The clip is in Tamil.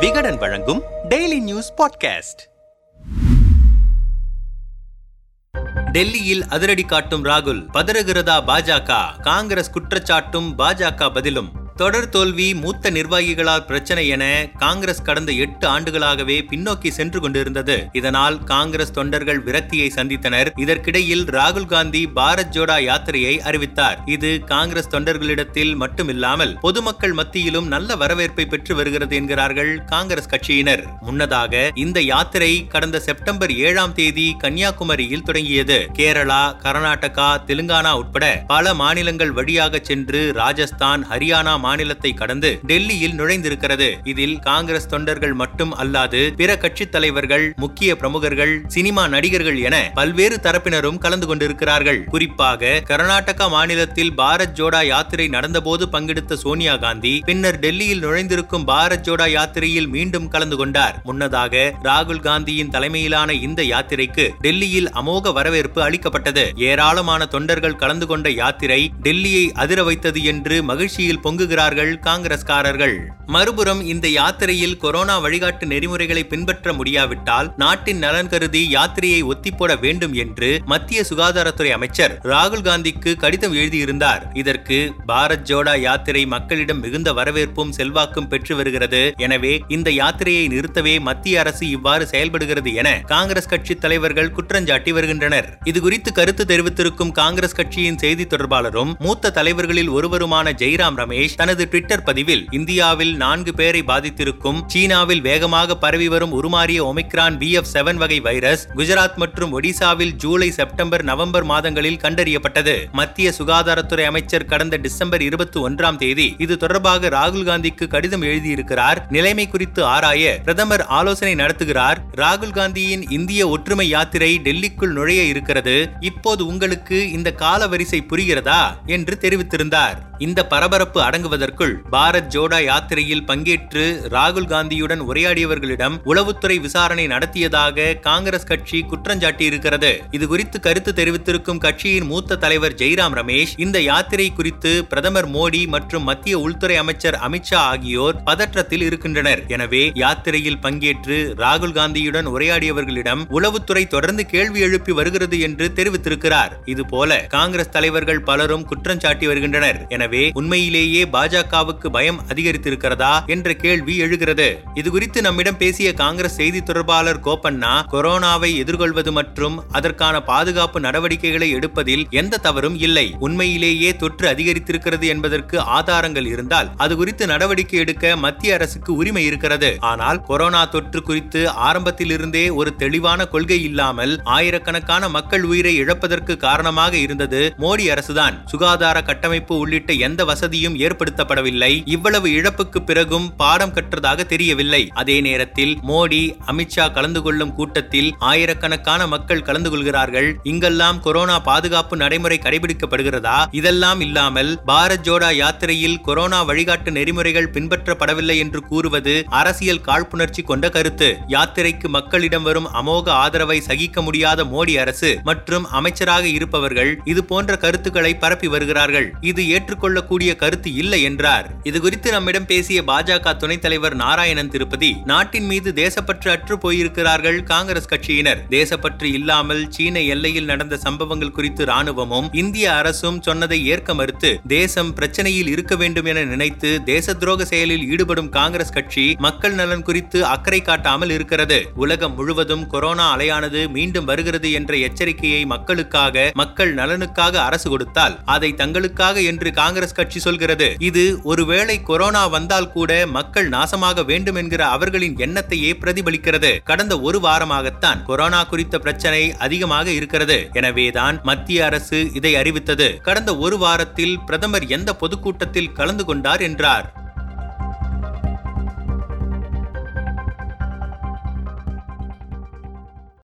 விகடன் வழங்கும் டெய்லி நியூஸ் பாட்காஸ்ட் டெல்லியில் அதிரடி காட்டும் ராகுல் பதறுகிறதா பாஜக? காங்கிரஸ் குற்றச்சாட்டும் பாஜக பதிலும். தொடர் தோல்வி மூத்த நிர்வாகிகளால் பிரச்சனை என காங்கிரஸ் கடந்த எட்டு ஆண்டுகளாகவே பின்னோக்கி சென்று கொண்டிருந்தது. இதனால் காங்கிரஸ் தொண்டர்கள் விரக்தியை சந்தித்தனர். இதற்கிடையில் ராகுல் காந்தி பாரத் ஜோடா யாத்திரையை அறிவித்தார். இது காங்கிரஸ் தொண்டர்களிடத்தில் மட்டுமில்லாமல் பொதுமக்கள் மத்தியிலும் நல்ல வரவேற்பை பெற்று வருகிறது என்கிறார்கள் காங்கிரஸ் கட்சியினர். முன்னதாக இந்த யாத்திரை கடந்த செப்டம்பர் ஏழாம் தேதி கன்னியாகுமரியில் தொடங்கியது. கேரளா கர்நாடகா தெலுங்கானா உட்பட பல மாநிலங்கள் வழியாக சென்று ராஜஸ்தான் ஹரியானா மாநிலத்தை கடந்து டெல்லியில் நுழைந்திருக்கிறது. இதில் காங்கிரஸ் தொண்டர்கள் மட்டும் அல்லாது பிற கட்சித் தலைவர்கள் முக்கிய பிரமுகர்கள் சினிமா நடிகர்கள் என பல்வேறு தரப்பினரும் கலந்து கொண்டிருக்கிறார்கள். குறிப்பாக கர்நாடகா மாநிலத்தில் பாரத் ஜோடா யாத்திரை நடந்தபோது பங்கெடுத்த சோனியா காந்தி பின்னர் டெல்லியில் நுழைந்திருக்கும் பாரத் ஜோடா யாத்திரையில் மீண்டும் கலந்து கொண்டார். முன்னதாக ராகுல் காந்தியின் தலைமையிலான இந்த யாத்திரைக்கு டெல்லியில் அமோக வரவேற்பு அளிக்கப்பட்டது. ஏராளமான தொண்டர்கள் கலந்து கொண்ட யாத்திரை டெல்லியை அதிர வைத்தது என்று மகிழ்ச்சியில் பொங்குகிறார்கள் காங்கிரஸ்காரர்கள். மறுபுறம் இந்த யாத்திரையில் கொரோனா வழிகாட்டு நெறிமுறைகளை பின்பற்ற முடியாவிட்டால் நாட்டின் நலன் கருதி யாத்திரையை ஒத்திப்போட வேண்டும் என்று மத்திய சுகாதாரத்துறை அமைச்சர் ராகுல் காந்திக்கு கடிதம் எழுதியிருந்தார். இதற்கு பாரத் ஜோடா யாத்திரை மக்களிடம் மிகுந்த வரவேற்பும் செல்வாக்கும் பெற்று வருகிறது. எனவே இந்த யாத்திரையை நிறுத்தவே மத்திய அரசு இவ்வாறு செயல்படுகிறது என காங்கிரஸ் கட்சி தலைவர்கள் குற்றஞ்சாட்டி வருகின்றனர். இது குறித்து கருத்து தெரிவித்திருக்கும் காங்கிரஸ் கட்சியின் செய்தி தொடர்பாளரும் மூத்த தலைவர்களில் ஒருவருமான ஜெய்ராம் ரமேஷ் தனது ட்விட்டர் பதிவில் இந்தியாவில் நான்கு பேரை பாதித்திருக்கும் சீனாவில் வேகமாக பரவி வரும் உருமாறிய ஒமிக்ரான் பி எஃப் செவன் வகை வைரஸ் குஜராத் மற்றும் ஒடிசாவில் ஜூலை செப்டம்பர் நவம்பர் மாதங்களில் கண்டறியப்பட்டது. மத்திய சுகாதாரத்துறை அமைச்சர் கடந்த டிசம்பர் இருபத்தி ஒன்றாம் தேதி இது தொடர்பாக ராகுல் காந்திக்கு கடிதம் எழுதியிருக்கிறார். நிலைமை குறித்து ஆராய பிரதமர் ஆலோசனை நடத்துகிறார். ராகுல் காந்தியின் இந்திய ஒற்றுமை யாத்திரை டெல்லிக்குள் நுழைய இருக்கிறது. இப்போது உங்களுக்கு இந்த கால வரிசை புரிகிறதா? என்று தெரிவித்திருந்தார். இந்த பரபரப்பு அடங்குவதற்குள் பாரத் ஜோடா யாத்திரையில் பங்கேற்று ராகுல் காந்தியுடன் உரையாடியவர்களிடம் உளவுத்துறை விசாரணை நடத்தியதாக காங்கிரஸ் கட்சி குற்றஞ்சாட்டியிருக்கிறது இதுகுறித்து கருத்து தெரிவித்திருக்கும் கட்சியின் மூத்த தலைவர் ஜெய்ராம் ரமேஷ் இந்த யாத்திரை குறித்து பிரதமர் மோடி மற்றும் மத்திய உள்துறை அமைச்சர் அமித்ஷா ஆகியோர் பதற்றத்தில் இருக்கின்றனர். எனவே யாத்திரையில் பங்கேற்று ராகுல் காந்தியுடன் உரையாடியவர்களிடம் உளவுத்துறை தொடர்ந்து கேள்வி எழுப்பி வருகிறது என்று தெரிவித்திருக்கிறார். இதுபோல காங்கிரஸ் தலைவர்கள் பலரும் குற்றம் சாட்டி வருகின்றனர். எனவே உண்மையிலேயே பாஜகவுக்கு பயம் அதிகரித்திருக்கிறதா என்ற கேள்வி எழுகிறது. இது குறித்து நம்மிடம் பேசிய காங்கிரஸ் செய்தி தொடர்பாளர் கோபண்ணா கொரோனாவை எதிர்கொள்வது மற்றும் அதற்கான பாதுகாப்பு நடவடிக்கைகளை எடுப்பதில் எந்த தவறும் இல்லை. உண்மையிலேயே தொற்று அதிகரித்திருக்கிறது என்பதற்கு ஆதாரங்கள் இருந்தால் அது குறித்து நடவடிக்கை எடுக்க மத்திய அரசுக்கு உரிமை இருக்கிறது. ஆனால் கொரோனா தொற்று குறித்து ஆரம்பத்திலிருந்தே ஒரு தெளிவான கொள்கை இல்லாமல் ஆயிரக்கணக்கான மக்கள் உயிரை இழப்பதற்கு காரணமாக இருந்தது மோடி அரசுதான். சுகாதார கட்டமைப்பு உள்ளிட்ட எந்த வசதியும் ஏற்படுத்தப்படவில்லை இவ்வளவு இழப்புக்கு பிறகும் பாடம் கற்றதாக தெரியவில்லை. அதே நேரத்தில் மோடி அமித்ஷா கலந்து கொள்ளும் கூட்டத்தில் ஆயிரக்கணக்கான மக்கள் கலந்து கொள்கிறார்கள். இங்கெல்லாம் கொரோனா பாதுகாப்பு நடைமுறை கடைபிடிக்கப்படுகிறதா? இதெல்லாம் இல்லாமல் பாரத் ஜோடா யாத்திரையில் கொரோனா வழிகாட்டு நெறிமுறைகள் பின்பற்றப்படவில்லை என்று கூறுவது அரசியல் காழ்ப்புணர்ச்சி கொண்ட கருத்து. யாத்திரைக்கு மக்களிடம் வரும் அமோக ஆதரவை சகிக்க முடியாத மோடி அரசு மற்றும் அமைச்சராக இருப்பவர்கள் இது போன்ற கருத்துக்களை பரப்பி வருகிறார்கள். இது ஏற்றுக்கொள்ளக்கூடிய கருத்து இல்லை என்றார். இது குறித்து நம்மிடம் பேசிய பாஜக துணைத் தலைவர் நாராயணன் திருப்பதி நாட்டின் மீது தேசப்பற்று அற்று போயிருக்கிறார்கள் காங்கிரஸ் கட்சியினர். தேசப்பற்று இல்லாமல் சீன எல்லையில் நடந்த சம்பவங்கள் குறித்து ராணுவமும் இந்திய அரசும் சொன்னதை ஏற்க மறுத்து தேசம் பிரச்சனையில் இருக்க வேண்டும் என நினைத்து தேச துரோக செயலில் ஈடுபடும் காங்கிரஸ் கட்சி மக்கள் நலன் குறித்து அக்கறை காட்டாமல் இருக்கிறது. உலகம் முழுவதும் கொரோனா அலையானது மீண்டும் வருகிறது என்ற எச்சரிக்கையை மக்களுக்காக மக்கள் நலனுக்காக அரசு கொடுத்தால் அதை தங்களுக்காக என்று காங்கிரஸ் கட்சி சொல்கிறது. இது ஒருவேளை கொரோனா வந்தால் கூட மக்கள் நாசமாக வேண்டும் என்கிற அவர்களின் எண்ணத்தையே பிரதிபலிக்கிறது. கடந்த ஒரு வாரமாகத்தான் கொரோனா குறித்த பிரச்சனை அதிகமாக இருக்கிறது. எனவேதான் மத்திய அரசு இதை அறிவித்தது. கடந்த ஒரு வாரத்தில் பிரதமர் எந்த பொதுக்கூட்டத்தில் கலந்து கொண்டார் என்றார்.